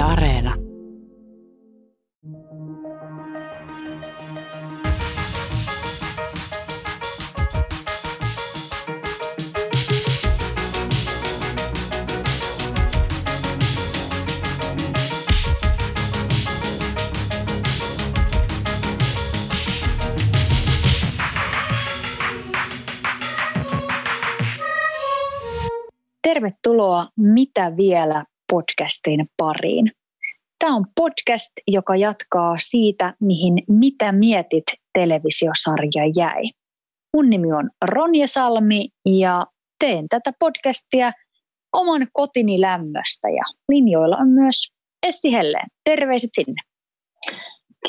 Areena. Tervetuloa Mitä vielä podcastin pariin. Tämä on podcast, joka jatkaa siitä, mihin Mitä mietit televisiosarja jäi. Mun nimi on Ronja Salmi ja teen tätä podcastia oman kotini lämmöstä ja linjoilla on myös Essi Helleen. Terveiset sinne.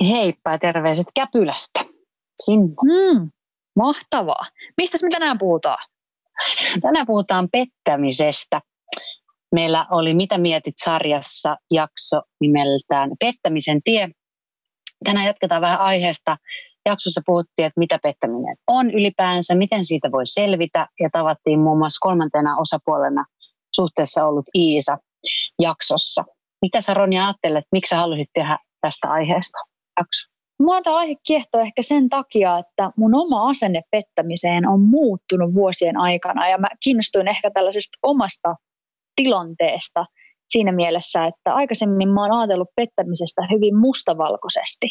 Heippa ja terveiset Käpylästä. Sinne. Mm, mahtavaa. Mistä me tänään puhutaan? Tänään puhutaan pettämisestä. Meillä oli Mitä mietit sarjassa jakso nimeltään Pettämisen tie. Tänään jatketaan vähän aiheesta. Jaksossa puhuttiin, että mitä pettäminen on ylipäänsä, miten siitä voi selvitä ja tavattiin muun muassa kolmantena osapuolena suhteessa ollut Iisa jaksossa. Mitä sä Ronja ajattelet, miksi sä halusit tehdä tästä aiheesta jakso? Mua tämä aihe kiehtoo ehkä sen takia, että mun oma asenne pettämiseen on muuttunut vuosien aikana ja mä kiinnostuin ehkä tällaisesta omasta tilanteesta siinä mielessä, että aikaisemmin mä oon ajatellut pettämisestä hyvin mustavalkoisesti.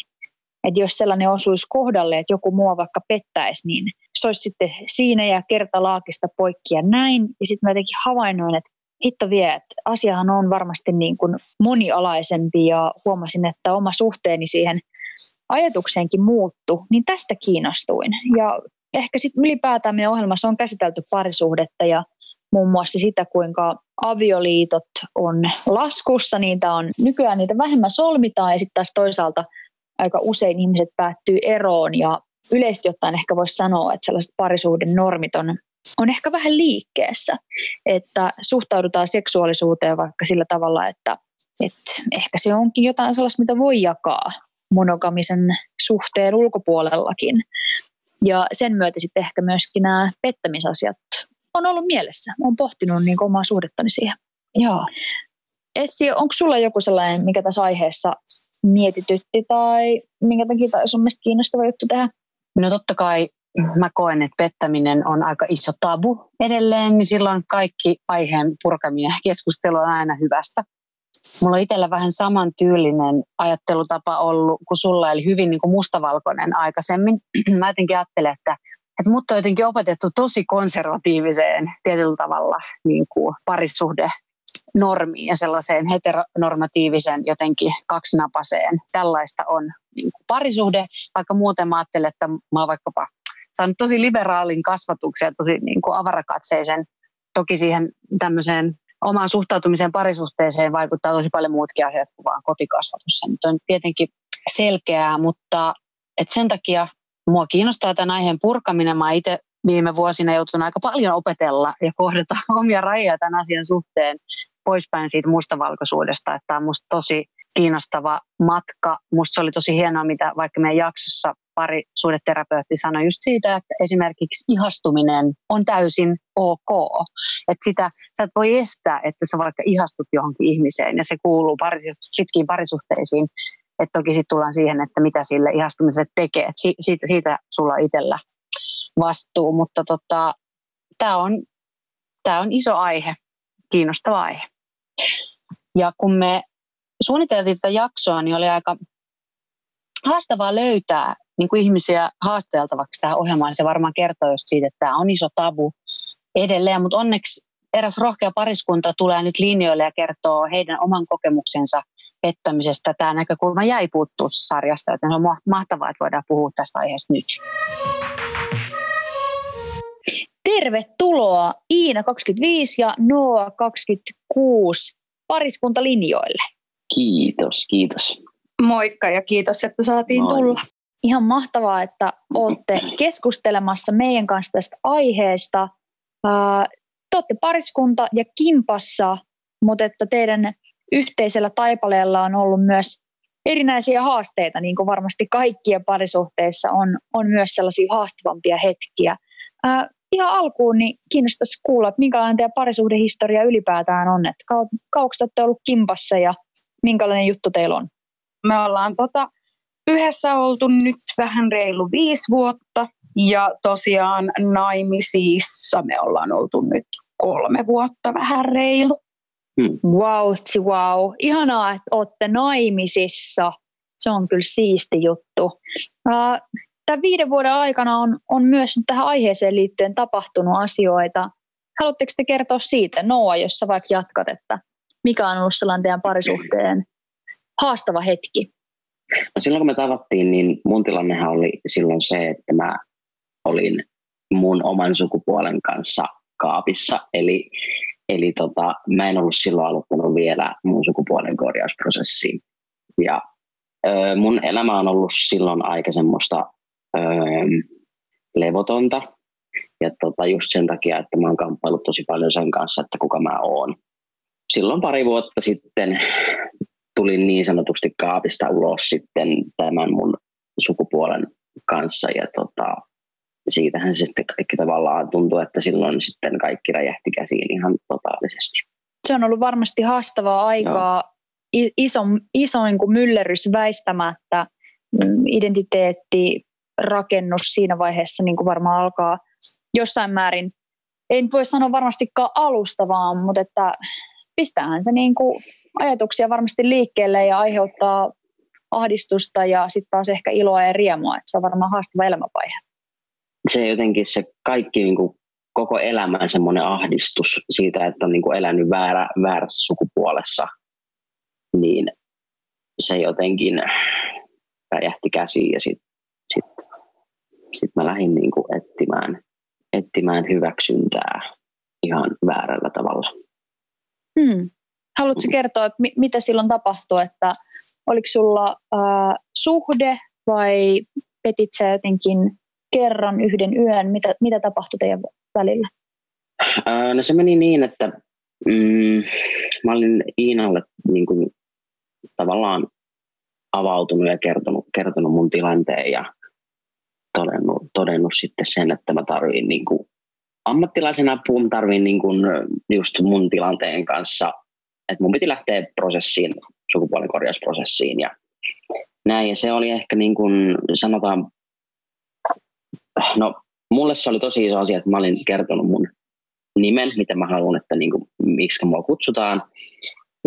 Että jos sellainen osuisi kohdalle, että joku mua vaikka pettäisi, niin se olisi sitten siinä ja kertalaakista poikki ja näin. Ja sitten mä jotenkin havainnoin, että hitto vie, että asiahan on varmasti niin kuin monialaisempi ja huomasin, että oma suhteeni siihen ajatukseenkin muuttu, niin tästä kiinnostuin. Ja ehkä sitten ylipäätään meidän ohjelmassa on käsitelty parisuhdetta ja muun muassa sitä, kuinka avioliitot on laskussa, niitä on nykyään niitä vähemmän solmitaan ja sitten taas toisaalta aika usein ihmiset päättyy eroon ja yleisesti ottaen ehkä voisi sanoa, että sellaiset parisuuden normit on, on ehkä vähän liikkeessä, että suhtaudutaan seksuaalisuuteen vaikka sillä tavalla, että, että ehkä se onkin jotain sellaista, mitä voi jakaa monogamisen suhteen ulkopuolellakin. Ja sen myötä sitten ehkä myöskin nämä pettämisasiat on ollut mielessä. Olen pohtinut niin omaa suhdettani siihen. Joo. Essi, onko sulla joku sellainen, mikä tässä aiheessa mietitytti tai minkä takia tai sun mielestä kiinnostava juttu tehdä? No totta kai mä koen, että pettäminen on aika iso tabu edelleen, niin silloin kaikki aiheen purkaminen ja keskustelu on aina hyvästä. Mulla on itsellä vähän samantyylinen ajattelutapa ollut kuin sulla, eli hyvin niin kuin mustavalkoinen aikaisemmin. Mä jotenkin ajattelen, että, että mut on jotenkin opetettu tosi konservatiiviseen tietyllä tavalla niin kuin parisuhde normiin ja sellaiseen heteronormatiivisen jotenkin kaksinapaseen. Tällaista on niin kuin parisuhde, vaikka muuten mä ajattelen, että mä oon vaikkapa saanut tosi liberaalin kasvatuksen ja tosi niin kuin avarakatseisen toki siihen tämmöiseen omaan suhtautumiseen parisuhteeseen vaikuttaa tosi paljon muutkin asiat kuin vaan kotikasvatus. Se on tietenkin selkeää, mutta et sen takia mua kiinnostaa tämän aiheen purkaminen. Mä itse viime vuosina joutunut aika paljon opetella ja kohdata omia rajoja tämän asian suhteen poispäin siitä mustavalkoisuudesta. Tämä on musta tosi kiinnostava matka. Musta se oli tosi hienoa, mitä vaikka meidän jaksossa pari suhdeterapeutti sanoi just siitä, että esimerkiksi ihastuminen on täysin ok. Että sitä sä et voi estää, että sä vaikka ihastut johonkin ihmiseen ja se kuuluu pari, sitkin parisuhteisiin. Että toki sitten tullaan siihen, että mitä sille ihastumiselle tekee. Et siitä, siitä sulla itsellä vastuu, mutta tota, tämä on, tää on iso aihe, kiinnostava aihe. Ja kun me suunniteltiin tätä jaksoa, niin oli aika haastavaa löytää niin kuin ihmisiä haasteltavaksi tähän ohjelmaan. Se varmaan kertoo just siitä, että tämä on iso tabu edelleen, mutta onneksi eräs rohkea pariskunta tulee nyt linjoille ja kertoo heidän oman kokemuksensa pettämisestä. Tämä näkökulma jäi puuttua sarjasta, joten on mahtavaa, että voidaan puhua tästä aiheesta nyt. Tervetuloa Iina 25 ja Noa 26 pariskuntalinjoille. Kiitos, kiitos. Moikka ja kiitos, että saatiin Moi. tulla. Ihan mahtavaa, että olette keskustelemassa meidän kanssa tästä aiheesta. Te olette pariskunta ja kimpassa, mutta että teidän yhteisellä taipaleella on ollut myös erinäisiä haasteita, niin kuin varmasti kaikkien parisuhteissa on, on myös sellaisia haastavampia hetkiä. Ää, ihan alkuun niin kiinnostaisi kuulla, että minkälainen teidän parisuhdehistoria ylipäätään on, että kauanko te olette ollut kimpassa ja minkälainen juttu teillä on? Me ollaan tota, yhdessä oltu nyt vähän reilu viisi vuotta ja tosiaan naimisissa me ollaan oltu nyt kolme vuotta vähän reilu. Hmm. Wow, wow. Ihanaa, että olette naimisissa. Se on kyllä siisti juttu. Tämän viiden vuoden aikana on, on myös tähän aiheeseen liittyen tapahtunut asioita. Haluatteko te kertoa siitä, Noa, jos sä vaikka jatkat, että mikä on ollut sellainen teidän parisuhteen haastava hetki? No silloin kun me tavattiin, niin mun tilannehan oli silloin se, että mä olin mun oman sukupuolen kanssa kaapissa. Eli, eli tota, mä en ollut silloin aloittanut vielä mun sukupuolen korjausprosessiin. Ja ö, mun elämä on ollut silloin aika semmoista ö, levotonta. Ja tota, just sen takia, että mä oon kamppailut tosi paljon sen kanssa, että kuka mä oon. Silloin pari vuotta sitten tulin niin sanotusti kaapista ulos sitten tämän mun sukupuolen kanssa ja tota, siitähän se sitten kaikki tavallaan tuntuu, että silloin sitten kaikki räjähti käsiin ihan totaalisesti. Se on ollut varmasti haastavaa aikaa, no. iso, iso niin kuin myllerys väistämättä, mm, identiteetti, rakennus siinä vaiheessa niin kuin varmaan alkaa jossain määrin, en voi sanoa varmastikaan alustavaa, mutta että pistäähän se niin kuin ajatuksia varmasti liikkeelle ja aiheuttaa ahdistusta ja sitten taas ehkä iloa ja riemua, että se on varmaan haastava elämänvaihe se jotenkin se kaikki niin kuin koko elämän semmoinen ahdistus siitä, että on niin kuin elänyt väärä, väärässä sukupuolessa, niin se jotenkin räjähti käsiin ja sitten sit, sit mä lähdin niin kuin etsimään, etsimään hyväksyntää ihan väärällä tavalla. Hmm. Haluatko kertoa, että mitä silloin tapahtui, että oliko sulla äh, suhde vai petit sä jotenkin kerran yhden yön? Mitä, mitä tapahtui teidän välillä? Ää, no se meni niin, että mm, mä olin Iinalle niin kuin, tavallaan avautunut ja kertonut, kertonut mun tilanteen ja todennut, todennut sitten sen, että mä tarviin niin kuin, ammattilaisen apua, mä tarviin niin kuin, just mun tilanteen kanssa, että mun piti lähteä prosessiin, sukupuolen korjausprosessiin ja näin. Ja se oli ehkä niin kuin, sanotaan No, mulle se oli tosi iso asia, että mä olin kertonut mun nimen, mitä mä haluan, että niin kuin, miksi mua kutsutaan.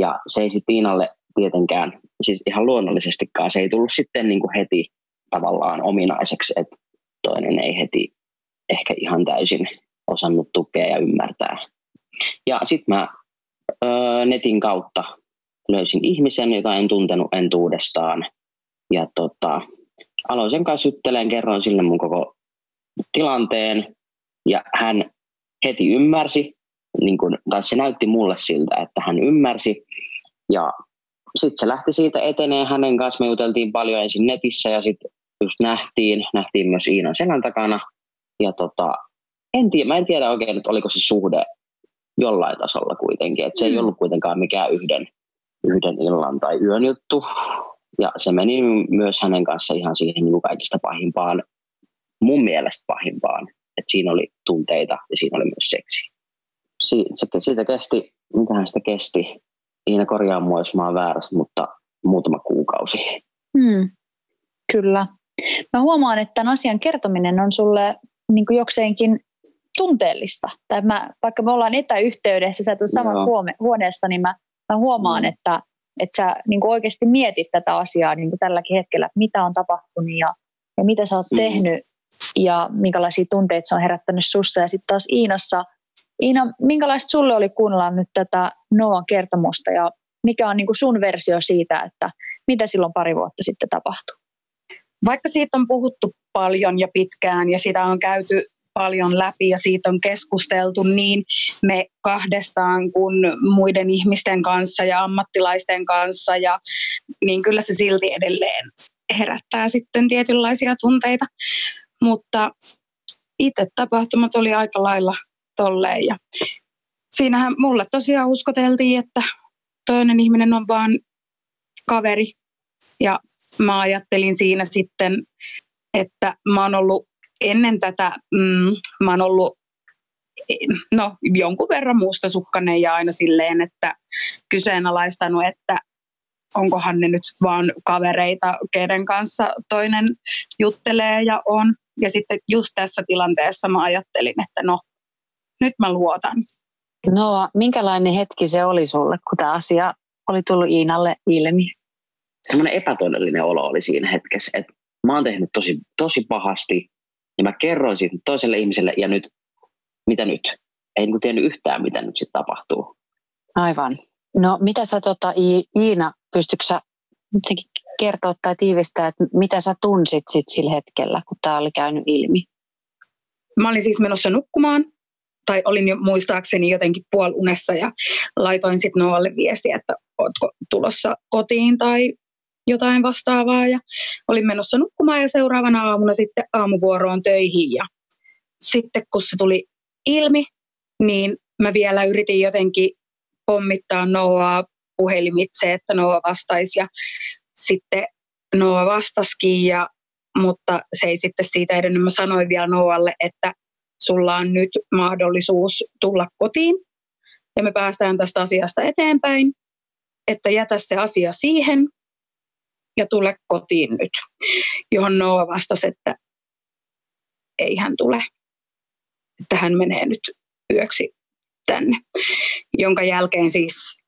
Ja se ei sitten Tiinalle tietenkään, siis ihan luonnollisestikaan, se ei tullut sitten niin kuin heti tavallaan ominaiseksi, että toinen ei heti ehkä ihan täysin osannut tukea ja ymmärtää. Ja sitten mä ö, netin kautta löysin ihmisen, jota en tuntenut entuudestaan. Ja tota, aloin sen kanssa juttelemaan, kerroin sille mun koko tilanteen ja hän heti ymmärsi, niin kun, tai se näytti mulle siltä, että hän ymmärsi ja sitten se lähti siitä eteneen hänen kanssa. Me juteltiin paljon ensin netissä ja sitten just nähtiin, nähtiin myös Iinan selän takana. Ja tota, en tiedä, mä en tiedä oikein, että oliko se suhde jollain tasolla kuitenkin. Että se ei mm. ollut kuitenkaan mikään yhden, yhden illan tai yön juttu. Ja se meni myös hänen kanssa ihan siihen niin kuin kaikista pahimpaan mun mielestä pahimpaan, että siinä oli tunteita ja siinä oli myös seksi. Si- se, siitä kesti, mitähän sitä kesti, Iina korjaa mua, jos mä oon väärässä, mutta muutama kuukausi. Hmm. Kyllä. Mä huomaan, että tämän asian kertominen on sulle niin kuin jokseenkin tunteellista. Tai mä, vaikka me ollaan etäyhteydessä, sä et ole samassa huone- huoneessa, niin mä, mä huomaan, mm. että, että sä niin kuin oikeasti mietit tätä asiaa niin kuin tälläkin hetkellä, että mitä on tapahtunut ja, ja mitä sä oot mm. tehnyt ja minkälaisia tunteita se on herättänyt sussa. Ja sitten taas Iinassa, Iina, minkälaista sulle oli kuunnella nyt tätä Noan kertomusta ja mikä on niin kuin sun versio siitä, että mitä silloin pari vuotta sitten tapahtui? Vaikka siitä on puhuttu paljon ja pitkään ja sitä on käyty paljon läpi ja siitä on keskusteltu niin me kahdestaan kuin muiden ihmisten kanssa ja ammattilaisten kanssa ja niin kyllä se silti edelleen herättää sitten tietynlaisia tunteita. Mutta itse tapahtumat oli aika lailla tolleen. Ja siinähän mulle tosiaan uskoteltiin, että toinen ihminen on vaan kaveri. Ja mä ajattelin siinä sitten, että mä oon ollut ennen tätä, mm, mä oon ollut no, jonkun verran mustasukkainen ja aina silleen, että kyseenalaistanut, että onkohan ne nyt vaan kavereita, keiden kanssa toinen juttelee ja on. Ja sitten just tässä tilanteessa mä ajattelin, että no, nyt mä luotan. No, minkälainen hetki se oli sulle, kun tämä asia oli tullut Iinalle ilmi? Semmoinen epätodellinen olo oli siinä hetkessä, että mä oon tehnyt tosi, tosi pahasti ja mä kerroin siitä toiselle ihmiselle ja nyt, mitä nyt? Ei niin tiennyt yhtään, mitä nyt sitten tapahtuu. Aivan. No mitä sä tota, Iina, pystytkö sä kertoa tai tiivistää, että mitä sä tunsit sit sillä hetkellä, kun tämä oli käynyt ilmi? Mä olin siis menossa nukkumaan, tai olin jo muistaakseni jotenkin puolunessa ja laitoin sitten Noalle viestiä, että ootko tulossa kotiin tai jotain vastaavaa. Ja olin menossa nukkumaan ja seuraavana aamuna sitten aamuvuoroon töihin. Ja sitten kun se tuli ilmi, niin mä vielä yritin jotenkin pommittaa Noaa puhelimitse, että Noa vastaisi. Ja sitten Noa vastasikin, ja, mutta se ei sitten siitä edennyt. Mä sanoin vielä Noalle, että sulla on nyt mahdollisuus tulla kotiin ja me päästään tästä asiasta eteenpäin, että jätä se asia siihen ja tule kotiin nyt. Johon Noa vastasi, että ei hän tule, että hän menee nyt yöksi tänne. Jonka jälkeen siis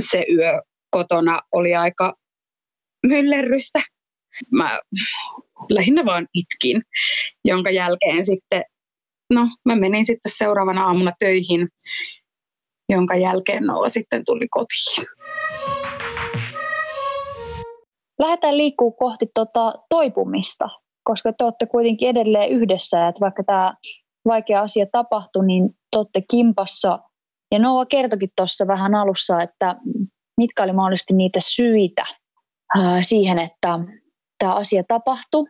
se yö kotona oli aika myllerrystä. Mä lähinnä vaan itkin, jonka jälkeen sitten, no mä menin sitten seuraavana aamuna töihin, jonka jälkeen Noa sitten tuli kotiin. Lähdetään liikkuu kohti tota toipumista, koska te olette kuitenkin edelleen yhdessä, että vaikka tämä vaikea asia tapahtui, niin te olette kimpassa. Ja Noa kertokin tuossa vähän alussa, että mitkä oli mahdollisesti niitä syitä siihen, että tämä asia tapahtui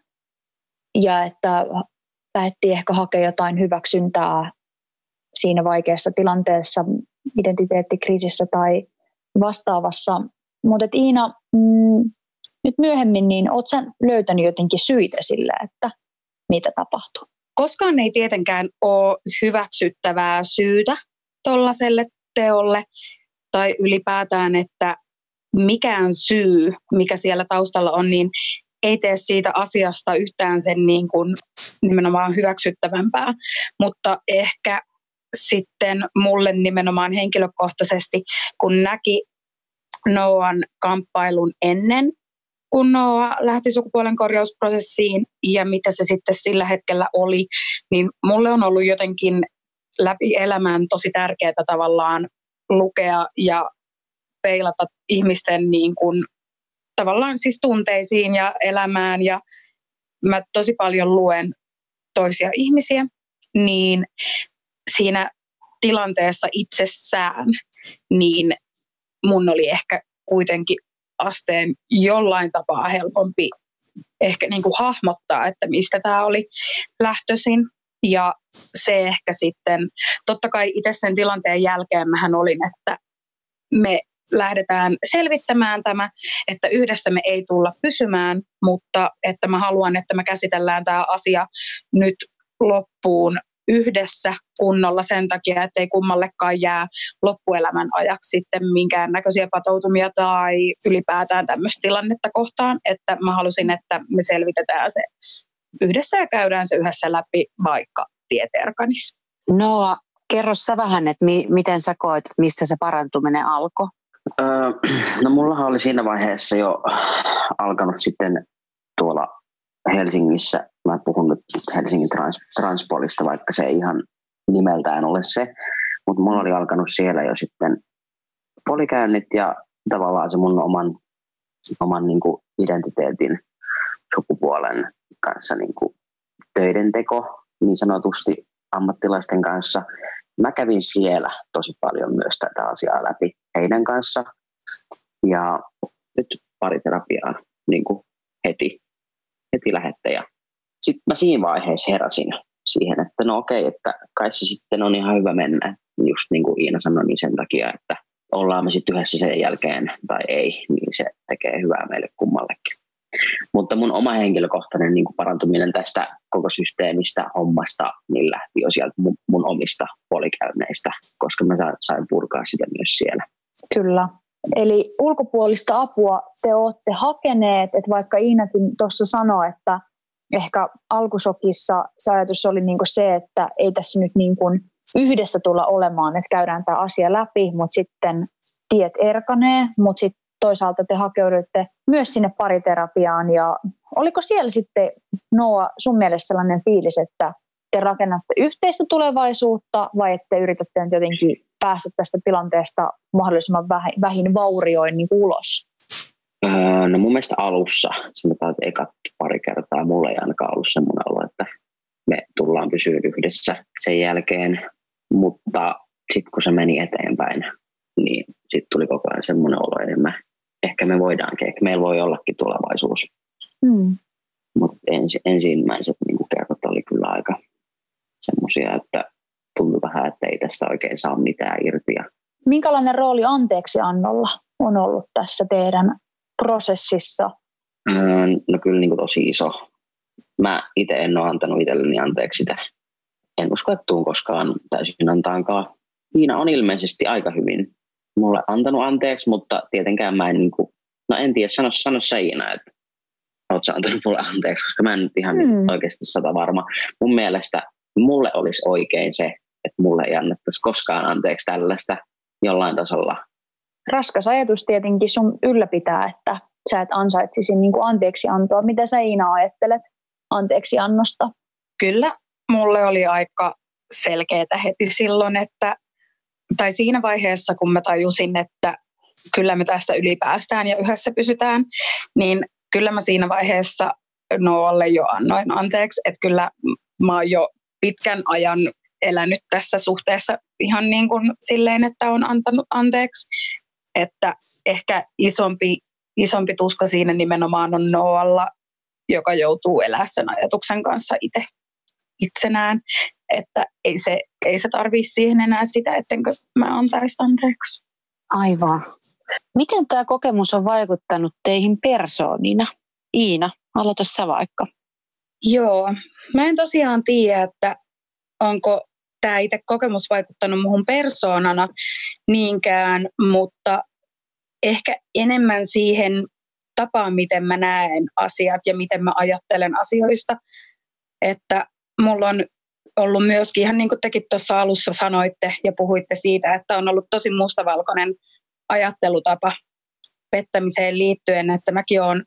ja että päätti ehkä hakea jotain hyväksyntää siinä vaikeassa tilanteessa, identiteettikriisissä tai vastaavassa. Mutta Iina, mm, nyt myöhemmin, niin oletko löytänyt jotenkin syitä sille, että mitä tapahtuu? Koskaan ei tietenkään ole hyväksyttävää syytä tuollaiselle teolle tai ylipäätään, että mikään syy, mikä siellä taustalla on, niin ei tee siitä asiasta yhtään sen niin kuin nimenomaan hyväksyttävämpää. Mutta ehkä sitten mulle nimenomaan henkilökohtaisesti, kun näki Noan kamppailun ennen, kun Noa lähti sukupuolen korjausprosessiin ja mitä se sitten sillä hetkellä oli, niin mulle on ollut jotenkin läpi elämän tosi tärkeää tavallaan lukea ja peilata ihmisten niin kuin, tavallaan siis tunteisiin ja elämään ja mä tosi paljon luen toisia ihmisiä, niin siinä tilanteessa itsessään, niin mun oli ehkä kuitenkin asteen jollain tapaa helpompi ehkä niin kuin hahmottaa, että mistä tämä oli lähtöisin. Ja se ehkä sitten, totta kai itse sen tilanteen jälkeen mähän olin, että me lähdetään selvittämään tämä, että yhdessä me ei tulla pysymään, mutta että mä haluan, että me käsitellään tämä asia nyt loppuun yhdessä kunnolla sen takia, että ei kummallekaan jää loppuelämän ajaksi sitten minkään näköisiä patoutumia tai ylipäätään tämmöistä tilannetta kohtaan, että mä halusin, että me selvitetään se yhdessä ja käydään se yhdessä läpi vaikka tieterkanis. No, kerro sä vähän, että mi- miten sä koet, että mistä se parantuminen alkoi? Öö, no mullahan oli siinä vaiheessa jo alkanut sitten tuolla Helsingissä, mä puhun nyt Helsingin trans, Transpolista, vaikka se ei ihan nimeltään ole se, mutta mulla oli alkanut siellä jo sitten polikäynnit ja tavallaan se mun oman, oman niin kuin identiteetin sukupuolen kanssa niin kuin töiden teko niin sanotusti ammattilaisten kanssa. Mä kävin siellä tosi paljon myös tätä asiaa läpi heidän kanssa ja nyt pari terapiaa niin kuin heti heti lähette. Ja sitten mä siinä vaiheessa heräsin siihen, että no okei, että kai se sitten on ihan hyvä mennä. Just niin kuin Iina sanoi, niin sen takia, että ollaan me sitten yhdessä sen jälkeen tai ei, niin se tekee hyvää meille kummallekin. Mutta mun oma henkilökohtainen niin parantuminen tästä koko systeemistä, hommasta, niin lähti jo sieltä mun, mun omista polikäynneistä, koska mä sain purkaa sitä myös siellä. Kyllä. Eli ulkopuolista apua te olette hakeneet, että vaikka Iinakin tuossa sanoi, että ehkä alkusokissa se ajatus oli niin se, että ei tässä nyt niin kuin yhdessä tulla olemaan, että käydään tämä asia läpi, mutta sitten tiet erkanee, mutta sitten toisaalta te hakeuduitte myös sinne pariterapiaan ja oliko siellä sitten Noa sun mielestä sellainen fiilis, että te rakennatte yhteistä tulevaisuutta vai että yritätte nyt jotenkin päästä tästä tilanteesta mahdollisimman vähin vaurioin niin ulos? Öö, no mun mielestä alussa, sanotaan, että ekat pari kertaa mulla ei ainakaan ollut semmoinen olo, että me tullaan pysyä yhdessä sen jälkeen, mutta sitten kun se meni eteenpäin, niin sitten tuli koko ajan semmoinen olo, mä, ehkä me voidaankin, ehkä meillä voi ollakin tulevaisuus. Mm. Mutta ensi, ensimmäiset niin kerrot oli kyllä aika semmoisia, että tuntui vähän, että ei tästä oikein saa mitään irti. Minkälainen rooli anteeksi annolla on ollut tässä teidän prosessissa? Öö, no kyllä niin kuin tosi iso. Mä itse en ole antanut itselleni anteeksi sitä. En usko, että tuun koskaan täysin antaankaan. Iina on ilmeisesti aika hyvin mulle antanut anteeksi, mutta tietenkään mä en, niin kuin, no en tiedä, sano, sano sä Iina, että oot sä antanut mulle anteeksi, koska mä en nyt ihan hmm. oikeasti sata varma. Mun mielestä mulle olisi oikein se, että mulle ei annettaisi koskaan anteeksi tällaista jollain tasolla. Raskas ajatus tietenkin sun ylläpitää, että sä et ansaitsisi niin kuin anteeksi antoa. Mitä sä Iina ajattelet anteeksi annosta? Kyllä, mulle oli aika selkeää heti silloin, että tai siinä vaiheessa, kun mä tajusin, että kyllä me tästä ylipäästään ja yhdessä pysytään, niin kyllä mä siinä vaiheessa Noalle jo annoin anteeksi, että kyllä mä oon jo pitkän ajan elänyt tässä suhteessa ihan niin kuin silleen, että on antanut anteeksi. Että ehkä isompi, isompi tuska siinä nimenomaan on Noalla, joka joutuu elämään sen ajatuksen kanssa itse itsenään, että ei se, ei se tarvii siihen enää sitä, ettenkö mä antaisi anteeksi. Aivan. Miten tämä kokemus on vaikuttanut teihin persoonina? Iina, aloita sä vaikka. Joo, mä en tosiaan tiedä, että onko tämä itse kokemus vaikuttanut muuhun persoonana niinkään, mutta ehkä enemmän siihen tapaan, miten mä näen asiat ja miten mä ajattelen asioista. Että mulla on ollut myöskin, ihan niin kuin tekin tuossa alussa sanoitte ja puhuitte siitä, että on ollut tosi mustavalkoinen ajattelutapa pettämiseen liittyen, että mäkin olen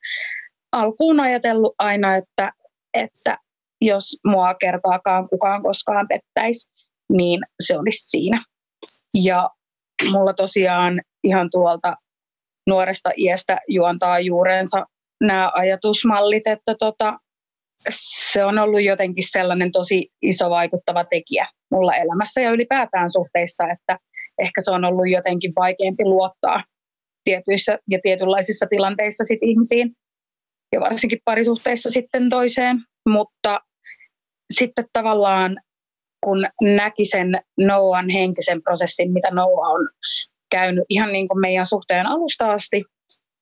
alkuun ajatellut aina, että, että jos mua kertaakaan kukaan koskaan pettäisi, niin se olisi siinä. Ja mulla tosiaan ihan tuolta nuoresta iästä juontaa juurensa nämä ajatusmallit, että tota, se on ollut jotenkin sellainen tosi iso vaikuttava tekijä mulla elämässä ja ylipäätään suhteissa, että ehkä se on ollut jotenkin vaikeampi luottaa tietyissä ja tietynlaisissa tilanteissa sit ihmisiin ja varsinkin parisuhteissa sitten toiseen, mutta sitten tavallaan kun näki sen Noan henkisen prosessin, mitä Noa on käynyt ihan niin kuin meidän suhteen alusta asti,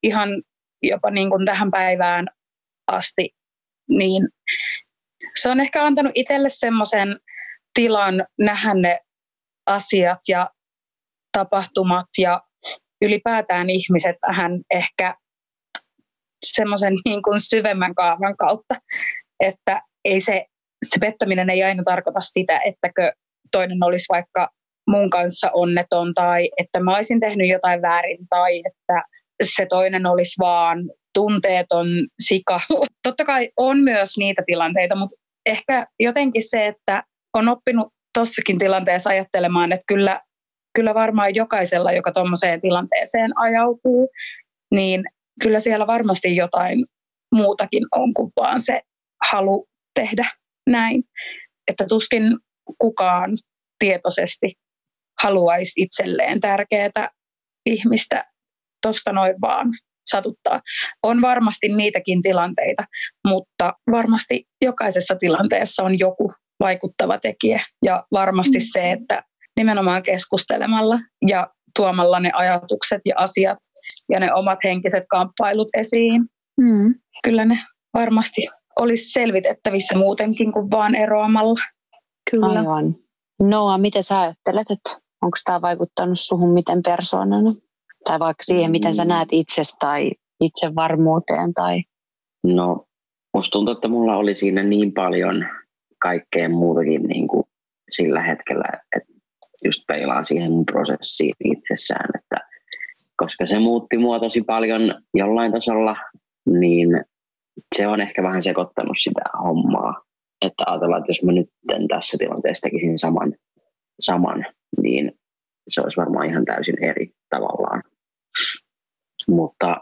ihan jopa niin kuin tähän päivään asti, niin se on ehkä antanut itselle semmoisen tilan nähdä ne asiat ja tapahtumat ja ylipäätään ihmiset vähän ehkä semmoisen niin kuin syvemmän kaavan kautta, että ei se, se pettäminen ei aina tarkoita sitä, ettäkö toinen olisi vaikka mun kanssa onneton tai että mä olisin tehnyt jotain väärin tai että se toinen olisi vaan tunteeton sika. Totta kai on myös niitä tilanteita, mutta ehkä jotenkin se, että on oppinut tossakin tilanteessa ajattelemaan, että kyllä, kyllä varmaan jokaisella, joka tuommoiseen tilanteeseen ajautuu, niin kyllä siellä varmasti jotain muutakin on kuin vaan se halu tehdä näin. Että tuskin kukaan tietoisesti haluaisi itselleen tärkeää ihmistä tuosta noin vaan satuttaa. On varmasti niitäkin tilanteita, mutta varmasti jokaisessa tilanteessa on joku vaikuttava tekijä. Ja varmasti mm. se, että nimenomaan keskustelemalla ja tuomalla ne ajatukset ja asiat ja ne omat henkiset kamppailut esiin. Mm. Kyllä ne varmasti olisi selvitettävissä muutenkin kuin vaan eroamalla. Kyllä. Aivan. Noa, miten sä ajattelet, että onko tämä vaikuttanut suhun miten persoonana? Tai vaikka siihen, miten sä mm. näet itsestä tai itsevarmuuteen? Tai... No, musta tuntuu, että mulla oli siinä niin paljon kaikkea muutakin niin kuin sillä hetkellä, että just peilaan siihen mun prosessiin itsessään, että koska se muutti mua tosi paljon jollain tasolla, niin se on ehkä vähän sekoittanut sitä hommaa. Että ajatellaan, että jos mä nyt tässä tilanteessa tekisin saman, saman, niin se olisi varmaan ihan täysin eri tavallaan. Mutta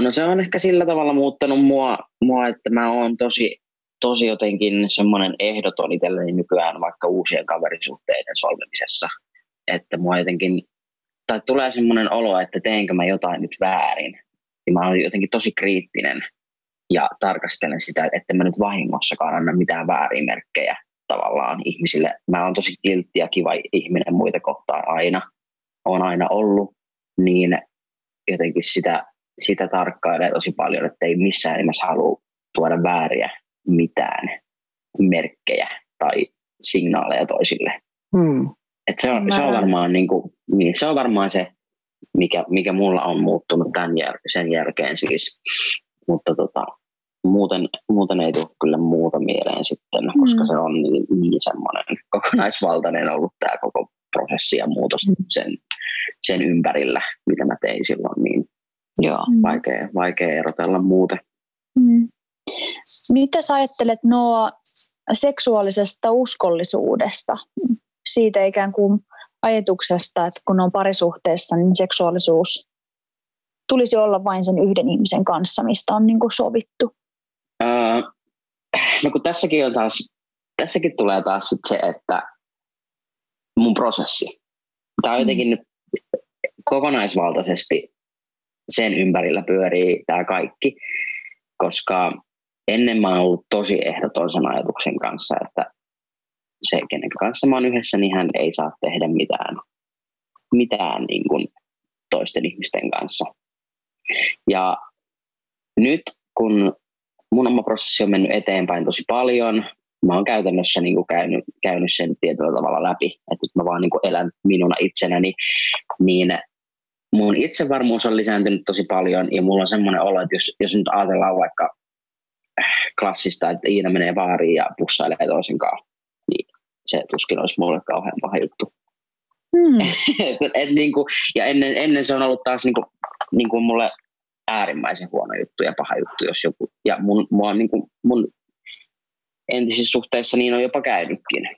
no se on ehkä sillä tavalla muuttanut mua, mua että mä oon tosi, tosi jotenkin semmoinen ehdoton itselleni nykyään vaikka uusien kaverisuhteiden solmimisessa. Että mua jotenkin, tai tulee semmoinen olo, että teenkö mä jotain nyt väärin. Ja mä oon jotenkin tosi kriittinen ja tarkastelen sitä, että mä nyt vahingossakaan anna mitään väärin merkkejä tavallaan ihmisille. Mä oon tosi kiltti ja kiva ihminen muita kohtaan aina. on aina ollut. Niin jotenkin sitä, sitä tarkkailee tosi paljon, että ei missään nimessä halua tuoda vääriä mitään merkkejä tai signaaleja toisille. Hmm. Et se, on, se, on varmaan, niin kuin, niin, se on varmaan se, mikä, mikä mulla on muuttunut tämän jäl- sen jälkeen siis. Mutta tota, muuten, muuten ei tule kyllä muuta mieleen sitten, mm. koska se on niin, niin semmoinen kokonaisvaltainen ollut tämä koko prosessi ja muutos mm. sen, sen ympärillä, mitä mä tein silloin, niin Joo. Mm. Vaikea, vaikea erotella muuten. Mm. Mitä sä ajattelet Noa seksuaalisesta uskollisuudesta? Siitä ikään kuin ajatuksesta, että kun on parisuhteessa, niin seksuaalisuus tulisi olla vain sen yhden ihmisen kanssa, mistä on niin kuin sovittu. Öö, no kun tässäkin, on taas, tässäkin tulee taas sit se, että mun prosessi. Tämä on jotenkin nyt kokonaisvaltaisesti sen ympärillä pyörii tämä kaikki, koska ennen mä oon ollut tosi ehdoton sen ajatuksen kanssa, että se, kenen kanssa mä oon yhdessä, niin hän ei saa tehdä mitään, mitään niin kuin toisten ihmisten kanssa. Ja nyt kun mun oma prosessi on mennyt eteenpäin tosi paljon. Mä oon käytännössä niin kuin käynyt, käynyt sen tietyllä tavalla läpi, että mä vaan niin kuin elän minuna itsenäni, niin mun itsevarmuus on lisääntynyt tosi paljon ja mulla on semmoinen olo, että jos, jos nyt ajatellaan vaikka klassista, että Iina menee baariin ja pussailee toisen kanssa, niin se tuskin olisi mulle kauhean paha juttu. Hmm. et, et, niin kuin, ja ennen, ennen se on ollut taas niin kuin, niin kuin mulle äärimmäisen huono juttu ja paha juttu, jos joku, ja mun, mua, niin kuin, mun entisissä suhteissa niin on jopa käynytkin.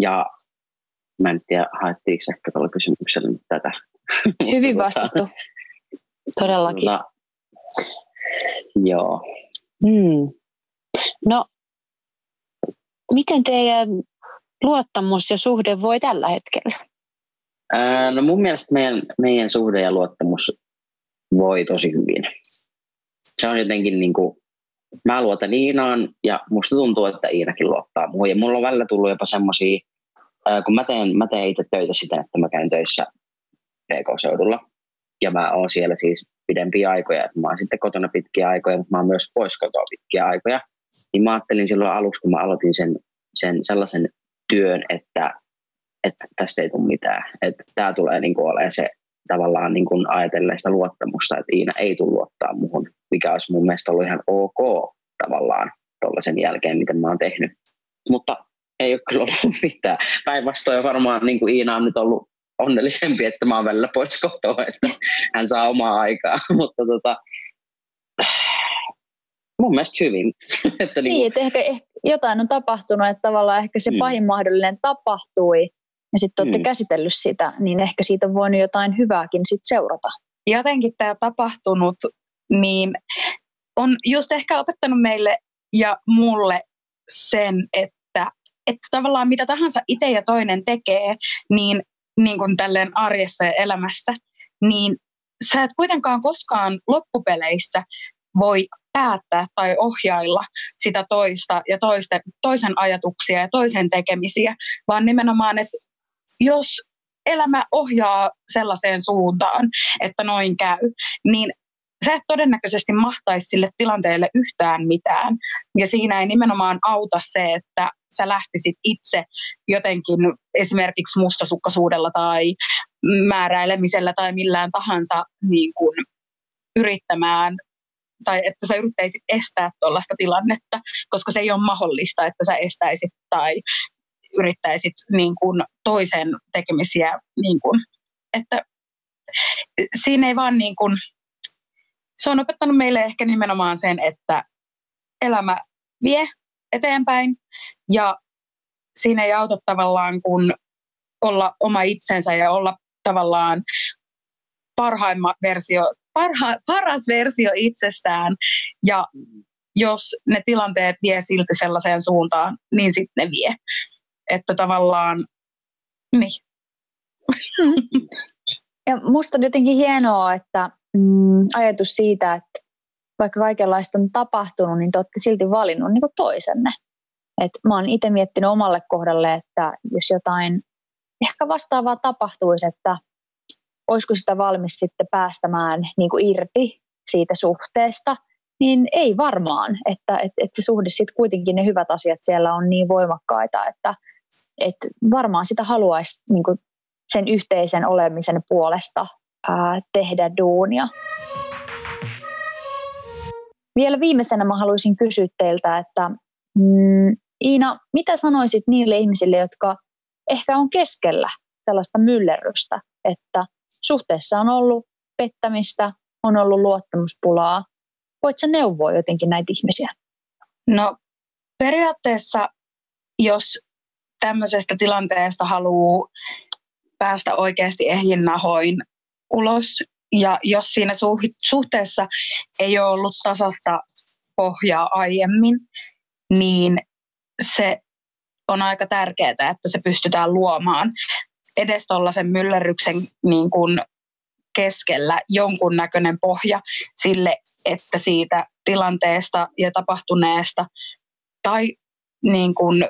Ja mä en tiedä, haettiinko ehkä tuolla kysymyksellä nyt tätä. Hyvin vastattu. Todellakin. Mutta, joo. Hmm. No, miten teidän luottamus ja suhde voi tällä hetkellä? Ää, no mun mielestä meidän, meidän suhde ja luottamus voi tosi hyvin. Se on jotenkin niin kuin, mä luotan Iinaan ja musta tuntuu, että Iinakin luottaa muuhun. Ja mulla on välillä tullut jopa semmoisia, kun mä teen, mä teen itse töitä sitä, että mä käyn töissä PK-seudulla. Ja mä oon siellä siis pidempiä aikoja. Mä oon sitten kotona pitkiä aikoja, mutta mä oon myös pois kotoa pitkiä aikoja. Niin mä ajattelin silloin aluksi, kun mä aloitin sen, sen sellaisen työn, että, että tästä ei tule mitään. Että tämä tulee niin olemaan se tavallaan niin kuin ajatellen sitä luottamusta, että Iina ei tule luottaa muhun, mikä olisi mun mielestä ollut ihan ok tavallaan tuollaisen jälkeen, miten mä oon tehnyt. Mutta ei ole kyllä ollut mitään. Päinvastoin varmaan niin kuin Iina on nyt ollut onnellisempi, että mä oon välillä pois kotoa, että hän saa omaa aikaa. Mutta tota, mun mielestä hyvin. että niin, niin että ehkä, ehkä jotain on tapahtunut, että tavallaan ehkä se mm. pahin mahdollinen tapahtui, ja sitten olette mm. käsitellyt sitä, niin ehkä siitä on voinut jotain hyvääkin sit seurata. Jotenkin tämä tapahtunut, niin on just ehkä opettanut meille ja mulle sen, että, että tavallaan mitä tahansa itse ja toinen tekee, niin, niin kuin tälleen arjessa ja elämässä, niin sä et kuitenkaan koskaan loppupeleissä voi päättää tai ohjailla sitä toista ja toisten, toisen ajatuksia ja toisen tekemisiä, vaan nimenomaan, että jos elämä ohjaa sellaiseen suuntaan, että noin käy, niin sä et todennäköisesti mahtaisi sille tilanteelle yhtään mitään. Ja siinä ei nimenomaan auta se, että sä lähtisit itse jotenkin esimerkiksi mustasukkaisuudella tai määräilemisellä tai millään tahansa niin kuin yrittämään tai että sä yrittäisit estää tuollaista tilannetta, koska se ei ole mahdollista, että sä estäisit tai yrittäisit niin kuin toisen tekemisiä. Niin kuin, että siinä ei vaan niin kuin, se on opettanut meille ehkä nimenomaan sen, että elämä vie eteenpäin ja siinä ei auta tavallaan kun olla oma itsensä ja olla tavallaan parhaimma versio, parha, paras versio itsestään. Ja jos ne tilanteet vie silti sellaiseen suuntaan, niin sitten ne vie. Että tavallaan, niin. Ja musta on jotenkin hienoa, että mm, ajatus siitä, että vaikka kaikenlaista on tapahtunut, niin te olette silti valinnut niin toisenne. Et mä oon itse miettinyt omalle kohdalle, että jos jotain ehkä vastaavaa tapahtuisi, että olisiko sitä valmis sitten päästämään niin kuin irti siitä suhteesta, niin ei varmaan, että, että, että se suhde sitten kuitenkin ne hyvät asiat siellä on niin voimakkaita, että, että varmaan sitä haluaisi niin kuin sen yhteisen olemisen puolesta ää, tehdä duunia. Vielä viimeisenä mä haluaisin kysyä teiltä, että mm, Iina, mitä sanoisit niille ihmisille, jotka ehkä on keskellä sellaista myllerrystä, että suhteessa on ollut pettämistä, on ollut luottamuspulaa. Voitko neuvoa jotenkin näitä ihmisiä? No periaatteessa, jos tämmöisestä tilanteesta haluaa päästä oikeasti ehjin nahoin ulos, ja jos siinä suhteessa ei ole ollut tasasta pohjaa aiemmin, niin se on aika tärkeää, että se pystytään luomaan edes tuollaisen myllerryksen niin kuin keskellä jonkunnäköinen pohja sille, että siitä tilanteesta ja tapahtuneesta tai niin kuin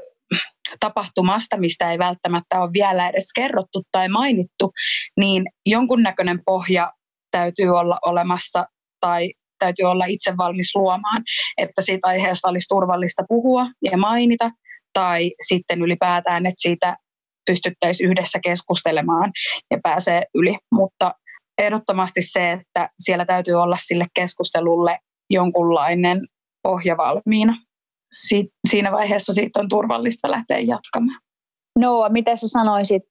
tapahtumasta, mistä ei välttämättä ole vielä edes kerrottu tai mainittu, niin jonkunnäköinen pohja täytyy olla olemassa tai täytyy olla itse valmis luomaan, että siitä aiheesta olisi turvallista puhua ja mainita, tai sitten ylipäätään, että siitä pystyttäisiin yhdessä keskustelemaan ja pääsee yli. Mutta ehdottomasti se, että siellä täytyy olla sille keskustelulle jonkunlainen pohja valmiina. Si- siinä vaiheessa siitä on turvallista lähteä jatkamaan. Noa, mitä sä sanoisit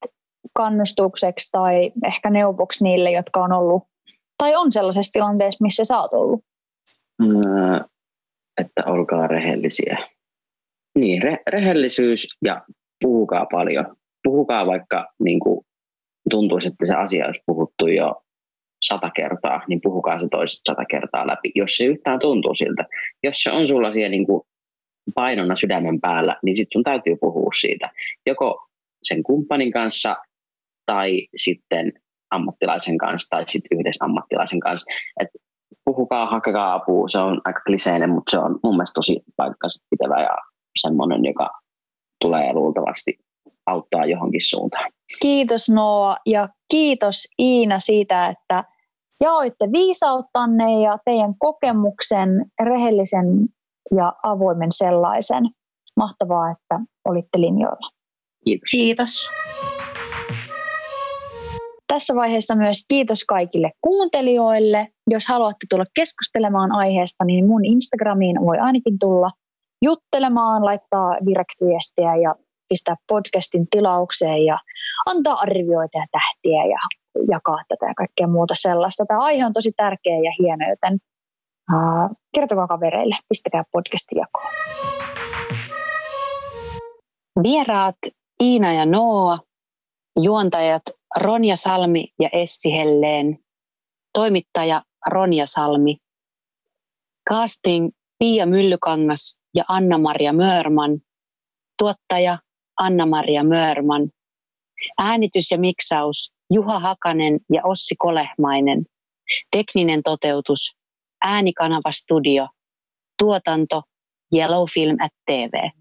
kannustukseksi tai ehkä neuvoksi niille, jotka on ollut tai on sellaisessa tilanteessa, missä sä oot ollut? Äh, että olkaa rehellisiä. Niin, re- rehellisyys ja puhukaa paljon. Puhukaa vaikka niin kuin, tuntuisi, että se asia olisi puhuttu jo sata kertaa, niin puhukaa se toiset sata kertaa läpi, jos se yhtään tuntuu siltä. Jos se on sulla siellä niin kuin painona sydämen päällä, niin sitten sun täytyy puhua siitä. Joko sen kumppanin kanssa tai sitten ammattilaisen kanssa tai sitten yhdessä ammattilaisen kanssa. Et puhukaa, hakekaa apua, se on aika kliseinen, mutta se on mun mielestä tosi paikkansa pitävä ja semmoinen, joka tulee luultavasti auttaa johonkin suuntaan. Kiitos Noa ja kiitos Iina siitä, että jaoitte viisauttanne ja teidän kokemuksen, rehellisen ja avoimen sellaisen. Mahtavaa, että olitte linjoilla. Kiitos. Kiitos. Tässä vaiheessa myös kiitos kaikille kuuntelijoille. Jos haluatte tulla keskustelemaan aiheesta, niin mun Instagramiin voi ainakin tulla juttelemaan, laittaa direktviestiä ja pistää podcastin tilaukseen ja antaa arvioita ja tähtiä ja jakaa tätä ja kaikkea muuta sellaista. Tämä aihe on tosi tärkeä ja hieno, joten uh, kertokaa kavereille, pistäkää podcastin jakoon. Vieraat Iina ja Noa, juontajat Ronja Salmi ja Essi Helleen, toimittaja Ronja Salmi, casting Pia Myllykangas ja Anna-Maria Mörman, tuottaja Anna-Maria Mörman, äänitys ja miksaus Juha Hakanen ja Ossi Kolehmainen, tekninen toteutus Äänikanava Studio, tuotanto Yellow Film at TV.